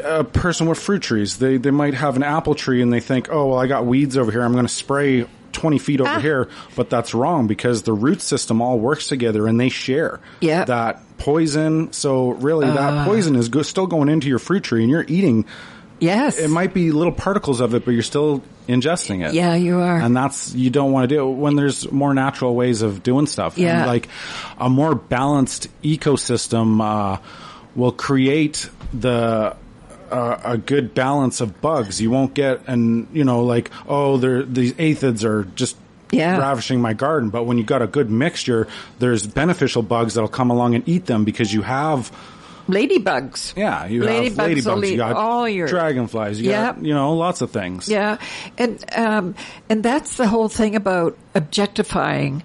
a person with fruit trees, they, they might have an apple tree and they think, oh, well, I got weeds over here. I'm going to spray 20 feet over Ah. here. But that's wrong because the root system all works together and they share Yeah. that poison. So really that poison is go- still going into your fruit tree and you're eating Yes. it might be little particles of it, but you're still ingesting it. Yeah, you are. And that's, you don't want to do it when there's more natural ways of doing stuff. Yeah. And like a more balanced ecosystem, uh, will create the, uh, a good balance of bugs. You won't get, and you know, like, oh, there, these aphids are just Yeah. ravishing my garden. But when you got a good mixture, there's beneficial bugs that'll come along and eat them because you have, Ladybugs. yeah, you Ladybugs have ladybugs, you got all your- dragonflies, you got, you know, lots of things. Yeah, and um, and that's the whole thing about objectifying.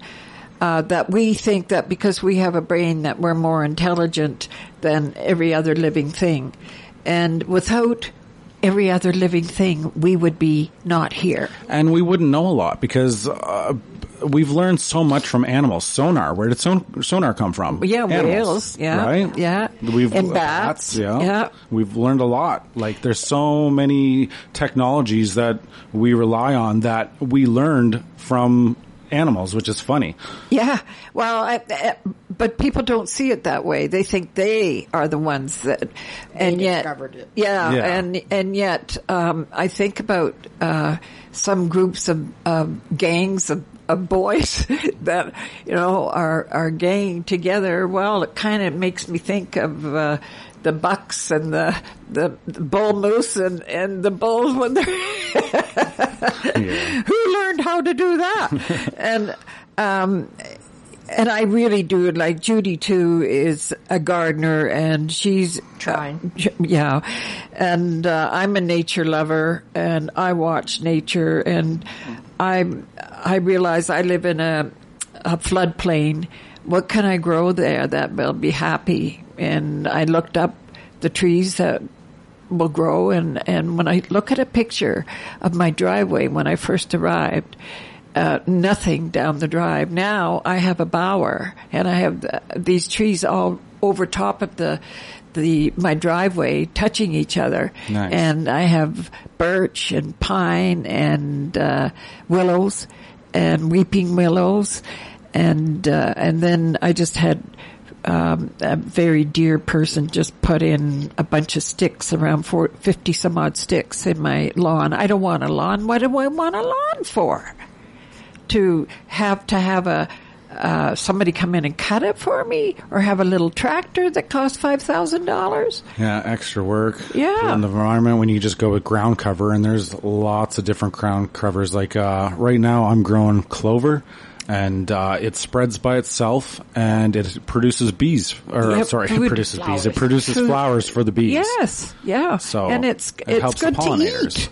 Uh, that we think that because we have a brain that we're more intelligent than every other living thing, and without every other living thing, we would be not here. and we wouldn't know a lot because uh, we've learned so much from animals. Sonar. Where did son- sonar come from? Yeah, Animals, whales. Yeah, right. yeah. We've and bats. yeah. yeah. We've learned a lot. Like there's so many technologies that we rely on that we learned from animals, which is funny. Yeah. Well, I, I, but people don't see it that way. They think they are the ones that, and yet, discovered it. Yeah, Yeah. and and yet, um, I think about uh, some groups of um gangs of. Of boys that you know are are ganging together. Well, it kind of makes me think of uh, the bucks and the the, the bull moose and and the bulls when they're who learned how to do that? And um and I really do like Judy too is a gardener and she's Trying. uh, yeah. And uh, I'm a nature lover and I watch nature and I I realize I live in a a floodplain. What can I grow there that will be happy and I looked up the trees that will grow and and when I look at a picture of my driveway when I first arrived uh, nothing down the drive. Now I have a bower and I have uh, these trees all over top of the the my driveway touching each other. Nice. and I have birch and pine and uh, willows and weeping willows. And uh, and then I just had um, a very dear person just put in a bunch of sticks around four, 50 some odd sticks in my lawn. I don't want a lawn. What do I want a lawn for? To have to have a uh, somebody come in and cut it for me, or have a little tractor that costs five thousand dollars? Yeah, extra work. Yeah. In the environment when you just go with ground cover and there's lots of different ground covers. Like, uh, right now I'm growing clover and, uh, it spreads by itself and it produces bees. Or, Yep, sorry, it produces bees. It flowers. produces Food. flowers for the bees. Yes, yeah. So and it's it it's helps the good to eat.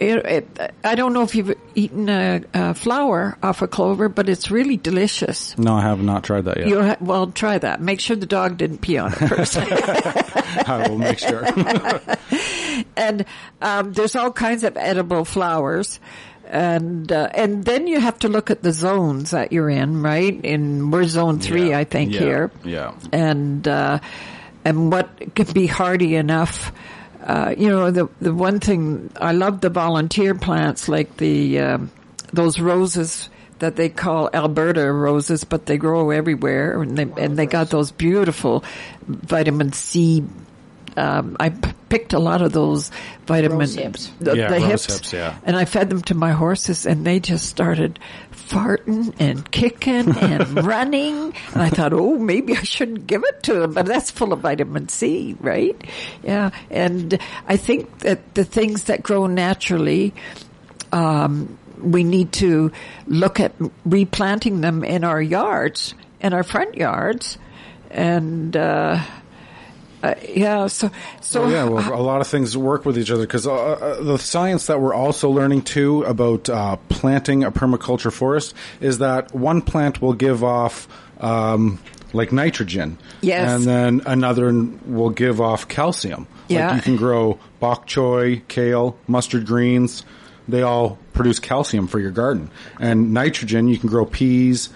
It, it, I don't know if you've eaten a, a flower off a clover, but it's really delicious. No, I have not tried that yet. You'll ha- well, try that. Make sure the dog didn't pee on it first. I will make sure. and um, there's all kinds of edible flowers. And uh, and then you have to look at the zones that you're in, right? In we're zone three, Yeah, I think yeah, here. yeah. And uh, and what could be hardy enough. Uh, you know, the the one thing I love the volunteer plants like the um, those roses that they call Alberta roses, but they grow everywhere, and they and they got those beautiful vitamin C. Um, I p- picked a lot of those vitamin Rose hips. the, Yeah, the rose hips, hips, yeah. and I fed them to my horses, and they just started farting and kicking and running. And I thought, oh, maybe I shouldn't give it to them, but that's full of vitamin C, right? Yeah, and I think that the things that grow naturally. Um, we need to look at replanting them in our yards, in our front yards, and uh, uh, yeah. So, so Well, yeah, well, a lot of things work with each other because uh, uh, the science that we're also learning too about uh, planting a permaculture forest is that one plant will give off um, like nitrogen, Yes. and then another will give off calcium. Yeah. like you can grow bok choy, kale, mustard greens. They all produce calcium for your garden, and nitrogen you can grow peas.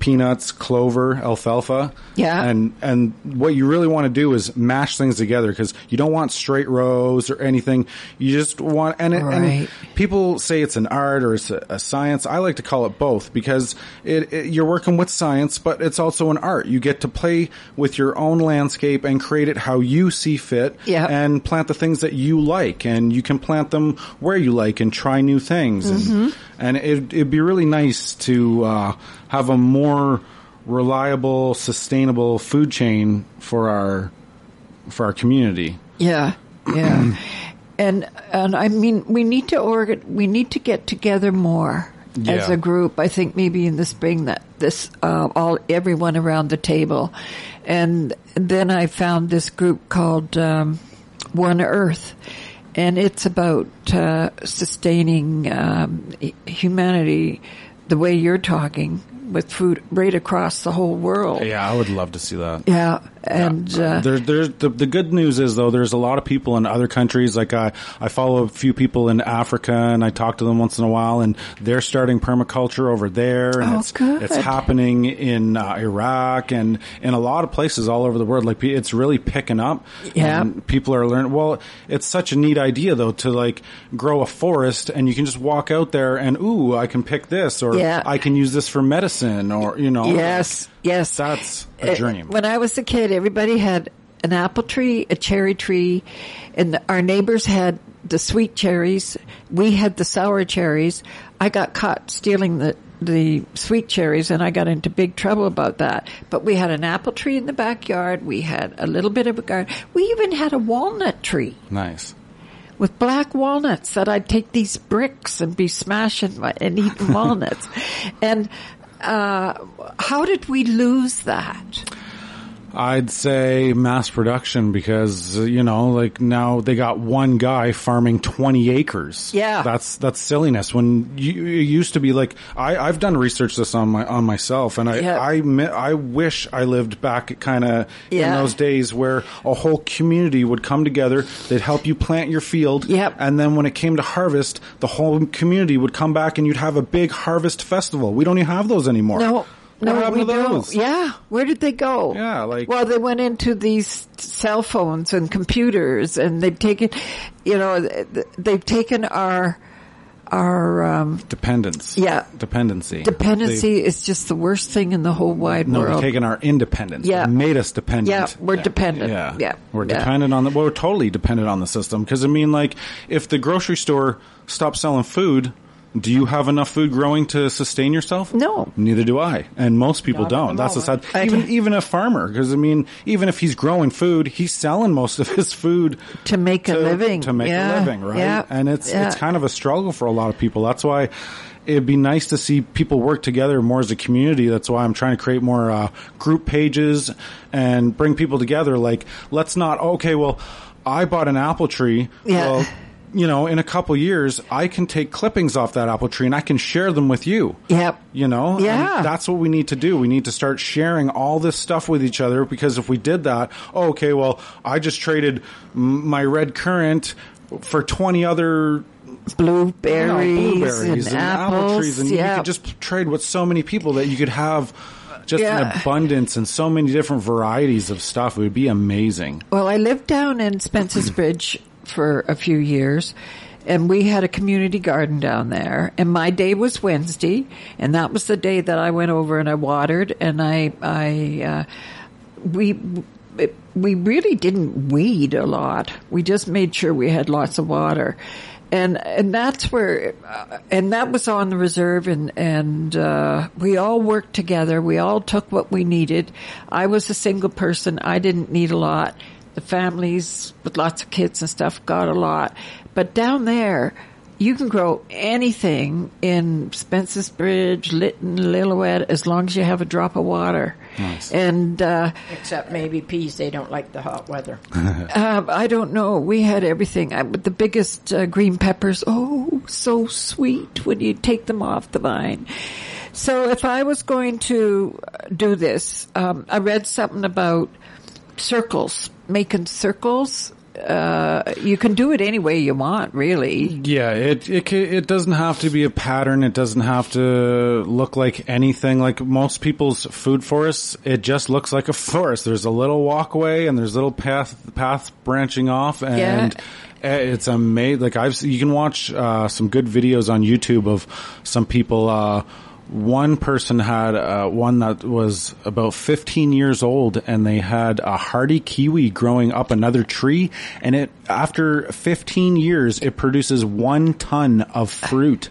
Peanuts, clover, alfalfa, Yeah. and and what you really want to do is mash things together because you don't want straight rows or anything. You just want and, it, Right. and people say it's an art or it's a, a science. I like to call it both because it, it, you're working with science, but it's also an art. You get to play with your own landscape and create it how you see fit, Yeah. and plant the things that you like, and you can plant them where you like and try new things. Mm-hmm. And, and it, it'd be really nice to uh, have a more reliable, sustainable food chain for our for our community. Yeah, yeah, and and I mean, we need to organ, we need to get together more as a group. I think maybe in the spring that this uh, all everyone around the table, and then I found this group called um, One Earth. And it's about uh, sustaining um, humanity the way you're talking with food right across the whole world. Yeah, I would love to see that. Yeah, And uh, there, there's the, the good news is though there's a lot of people in other countries. Like I I follow a few people in Africa and I talk to them once in a while and they're starting permaculture over there and Oh, it's good. it's happening in uh, Iraq and in a lot of places all over the world. Like it's really picking up. Yeah. and people are learning well it's such a neat idea though to like grow a forest and you can just walk out there and ooh I can pick this or Yeah. I can use this for medicine or you know? Yes, yes, that's a Uh, dream When I was a kid, everybody had an apple tree, a cherry tree, and our neighbors had the sweet cherries. We had the sour cherries. I got caught stealing the the sweet cherries and I got into big trouble about that. But we had an apple tree in the backyard. We had a little bit of a garden. We even had a walnut tree nice with black walnuts that I'd take these bricks and be smashing my- and eating walnuts. And uh, how did we lose that? I'd say mass production because you know, like now they got one guy farming twenty acres. Yeah. that's that's silliness. When you, it used to be like I, I've done research this on my on myself, and I Yeah. I I wish I lived back kind of in those days where a whole community would come together. They'd help you plant your field. Yep. and then when it came to harvest, the whole community would come back and you'd have a big harvest festival. We don't even have those anymore. No, What no, happened we to don't. Yeah, where did they go? Yeah, like- well, they went into these cell phones and computers, and they've taken, you know, they've taken our our um, Dependence. Yeah. Dependency. dependency is just the worst thing in the whole wide No, world. they've taken our independence. Yeah. They made us dependent. Yeah, we're dependent. Yeah. Yeah. We're Yeah. dependent on the, well, we're totally dependent on the system. Cause I mean, like, if the grocery store stops selling food, do you have enough food growing to sustain yourself? No. Neither do I. And most people Not don't. That's the sad, even, even a farmer. Cause I mean, even if he's growing food, he's selling most of his food To make a living. To make Yeah. a living, right? Yeah. And it's, Yeah. it's kind of a struggle for a lot of people. That's why it'd be nice to see people work together more as a community. That's why I'm trying to create more uh, group pages and bring people together. Like, let's not, okay, well, I bought an apple tree. Yeah. Well, you know, in a couple years, I can take clippings off that apple tree and I can share them with you. Yep. You know? And Yeah. that's what we need to do. We need to start sharing all this stuff with each other because if we did that, oh, okay, well, I just traded my red currant for 20 other blueberries, you know, blueberries and, and, apple trees, and yeah. you could just trade with so many people that you could have just an abundance and so many different varieties of stuff. It would be amazing. Well, I lived down in Spence's Bridge for a few years, and we had a community garden down there. And my day was Wednesday, and that was the day that I went over and I watered, and I, I, uh, we. We really didn't weed a lot. We just made sure we had lots of water, and and that's where, uh, and that was on the reserve, and and uh, we all worked together. We all took what we needed. I was a single person. I didn't need a lot. The families with lots of kids and stuff got a lot, but down there. You can grow anything in Spence's Bridge, Lytton, Lillooet, as long as you have a drop of water. And uh, Except maybe peas, they don't like the hot weather. uh, I don't know. We had everything. I, the biggest uh, green peppers. Oh, so sweet when you take them off the vine. So if I was going to uh, do this, um, I read something about circles, making circles. Uh, you can do it any way you want, really. Yeah, it it it doesn't have to be a pattern. It doesn't have to look like anything. Like most people's food forests, it just looks like a forest. There's a little walkway and there's little path paths branching off, and Yeah. it's amazing. Like I've you can watch uh, some good videos on YouTube of some people. Uh, one person had uh, one that was about 15 years old and they had a hardy kiwi growing up another tree and it after 15 years it produces one ton of fruit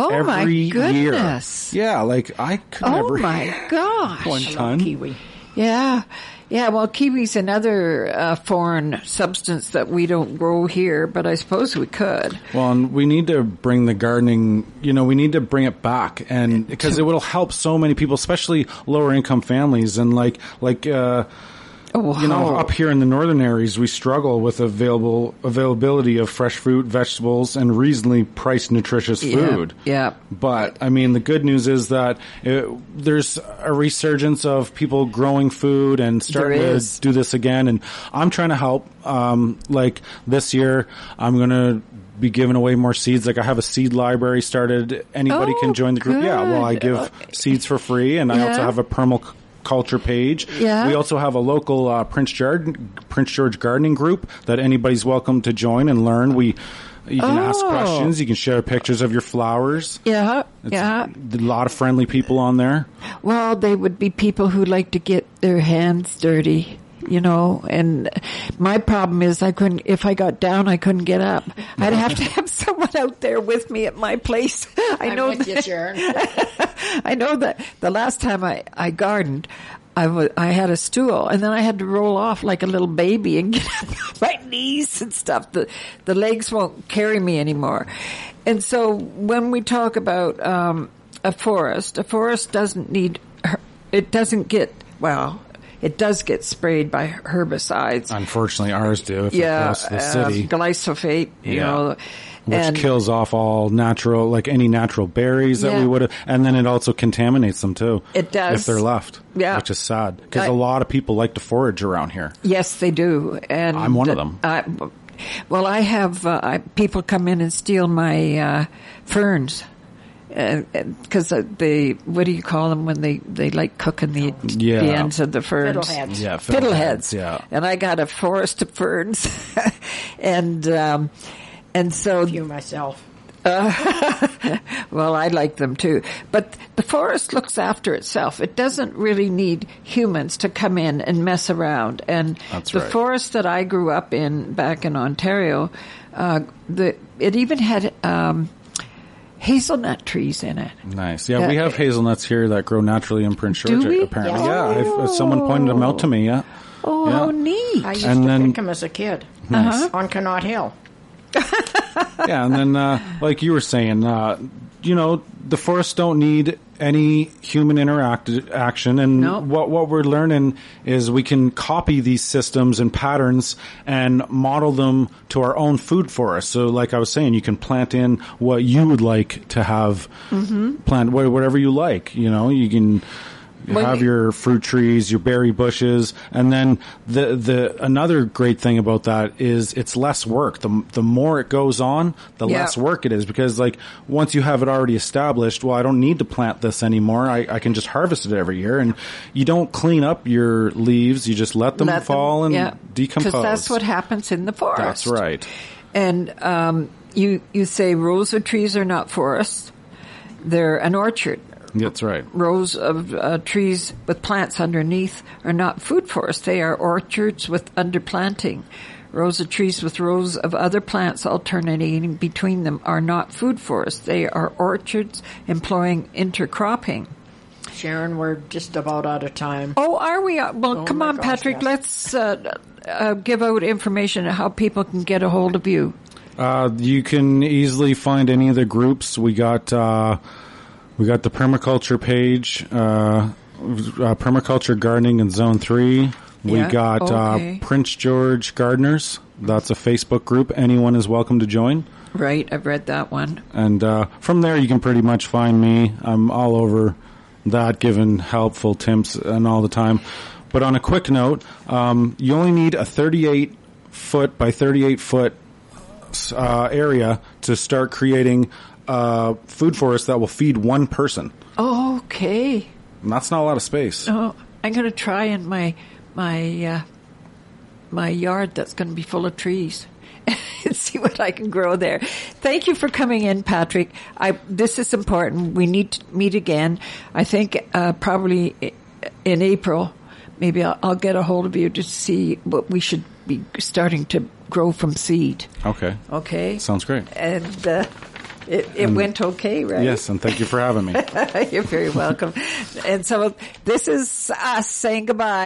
Oh my every goodness. year yeah like i could Oh never my gosh. one I love ton kiwi. Yeah. Yeah, well, kiwi's another uh, foreign substance that we don't grow here, but I suppose we could. Well, and we need to bring the gardening, you know, we need to bring it back and because it will help so many people, especially lower income families and like, like, uh, Oh, you know, up here in the northern areas, we struggle with available availability of fresh fruit, vegetables, and reasonably priced nutritious food. yeah. But I mean, the good news is that it, there's a resurgence of people growing food and starting to do this again. And I'm trying to help. Um, like this year, I'm gonna be giving away more seeds. Like I have a seed library started. Anybody Oh, can join the group. Yeah. Well, I good. give seeds for free, and I also have a permaculture page. Yeah. We also have a local uh, Prince George Prince George gardening group that anybody's welcome to join and learn. We you can ask Oh. questions. You can share pictures of your flowers. Yeah, It's yeah. A lot of friendly people on there. Well, they would be people who like to get their hands dirty, you know, and my problem is I couldn't, if I got down, I couldn't get up. I'd have to have someone out there with me at my place. I I'm know that. I know that the last time I, I gardened, I wa- I had a stool and then I had to roll off like a little baby and get up on my knees and stuff. The, the legs won't carry me anymore. And so when we talk about, um, a forest, a forest doesn't need, it doesn't get, well, it does get sprayed by herbicides. Unfortunately, ours do. If yeah, it goes to the uh, city, glyphosate, you Yeah. know, which and kills off all natural, like any natural berries that Yeah. we would have, and then it also contaminates them too. It does. if they're left. Yeah. which is sad because a lot of people like to forage around here. Yes, they do, and I'm one of them. I, well, I have uh, people come in and steal my uh, ferns because uh, they what do you call them when they they like cooking the Yeah. the ends of the ferns? Fiddleheads. Yeah, fiddleheads. Yeah, and I got a forest of ferns, and um, and so You myself. well, I like them too. But the forest looks after itself. It doesn't really need humans to come in and mess around. And That's the right. forest that I grew up in back in Ontario, uh, the it even had um, hazelnut trees in it. nice. Yeah, Yeah. we have hazelnuts here that grow naturally in Prince Do George. we? Apparently, Yeah. yeah. I've, someone pointed them out to me. Yeah. Oh, Yeah. how neat! I used And to then- pick them as a kid Uh-huh. on Connaught Hill. yeah, and then uh, like you were saying, uh, you know, the forests don't need any human interact action, and No. what what we're learning is we can copy these systems and patterns and model them to our own food forest. So, like I was saying, you can plant in what you would like to have mm-hmm. plant whatever you like. You know, you can. Well, have you- your fruit trees, your berry bushes, and then the the another great thing about that is it's less work. The the more it goes on, the Yeah. less work it is because like once you have it already established, well, I don't need to plant this anymore. I, I can just harvest it every year, and you don't clean up your leaves. You just let them Let them- fall and yeah, decompose. Because that's what happens in the forest. That's right. And um, you you say of trees are not forests; they're an orchard. That's right. rows of uh, trees with plants underneath are not food forests. They are orchards with underplanting. Rows of trees with rows of other plants alternating between them are not food forests. They are orchards employing intercropping. Sharon, we're just about out of time. Oh, are we? Uh, Well, Oh come on, gosh, Patrick. yes. Let's uh, uh, give out information on how people can get a hold of you. Uh, you can easily find any of the groups. We got uh, we got the permaculture page, uh, uh, permaculture gardening in Zone Three. We Yeah, got okay. uh, Prince George Gardeners. That's a Facebook group. Anyone is welcome to join. Right, I've read that one. And uh, from there, you can pretty much find me. I'm all over that, giving helpful tips and all the time. But on a quick note, um, you only need a 38 foot by 38 foot uh, area to start creating a food forest that will feed one person. Okay. And that's not a lot of space. Oh, I'm going to try in my my uh, my yard that's going to be full of trees and see what I can grow there. Thank you for coming in, Patrick. I this is important. We need to meet again. I think uh, probably in April. Maybe I'll, I'll get a hold of you to see what we should be starting to grow from seed. Okay. Okay. Sounds great. And uh, it, it went okay, right? Yes, and thank you for having me. You're very welcome. and so this is us saying goodbye.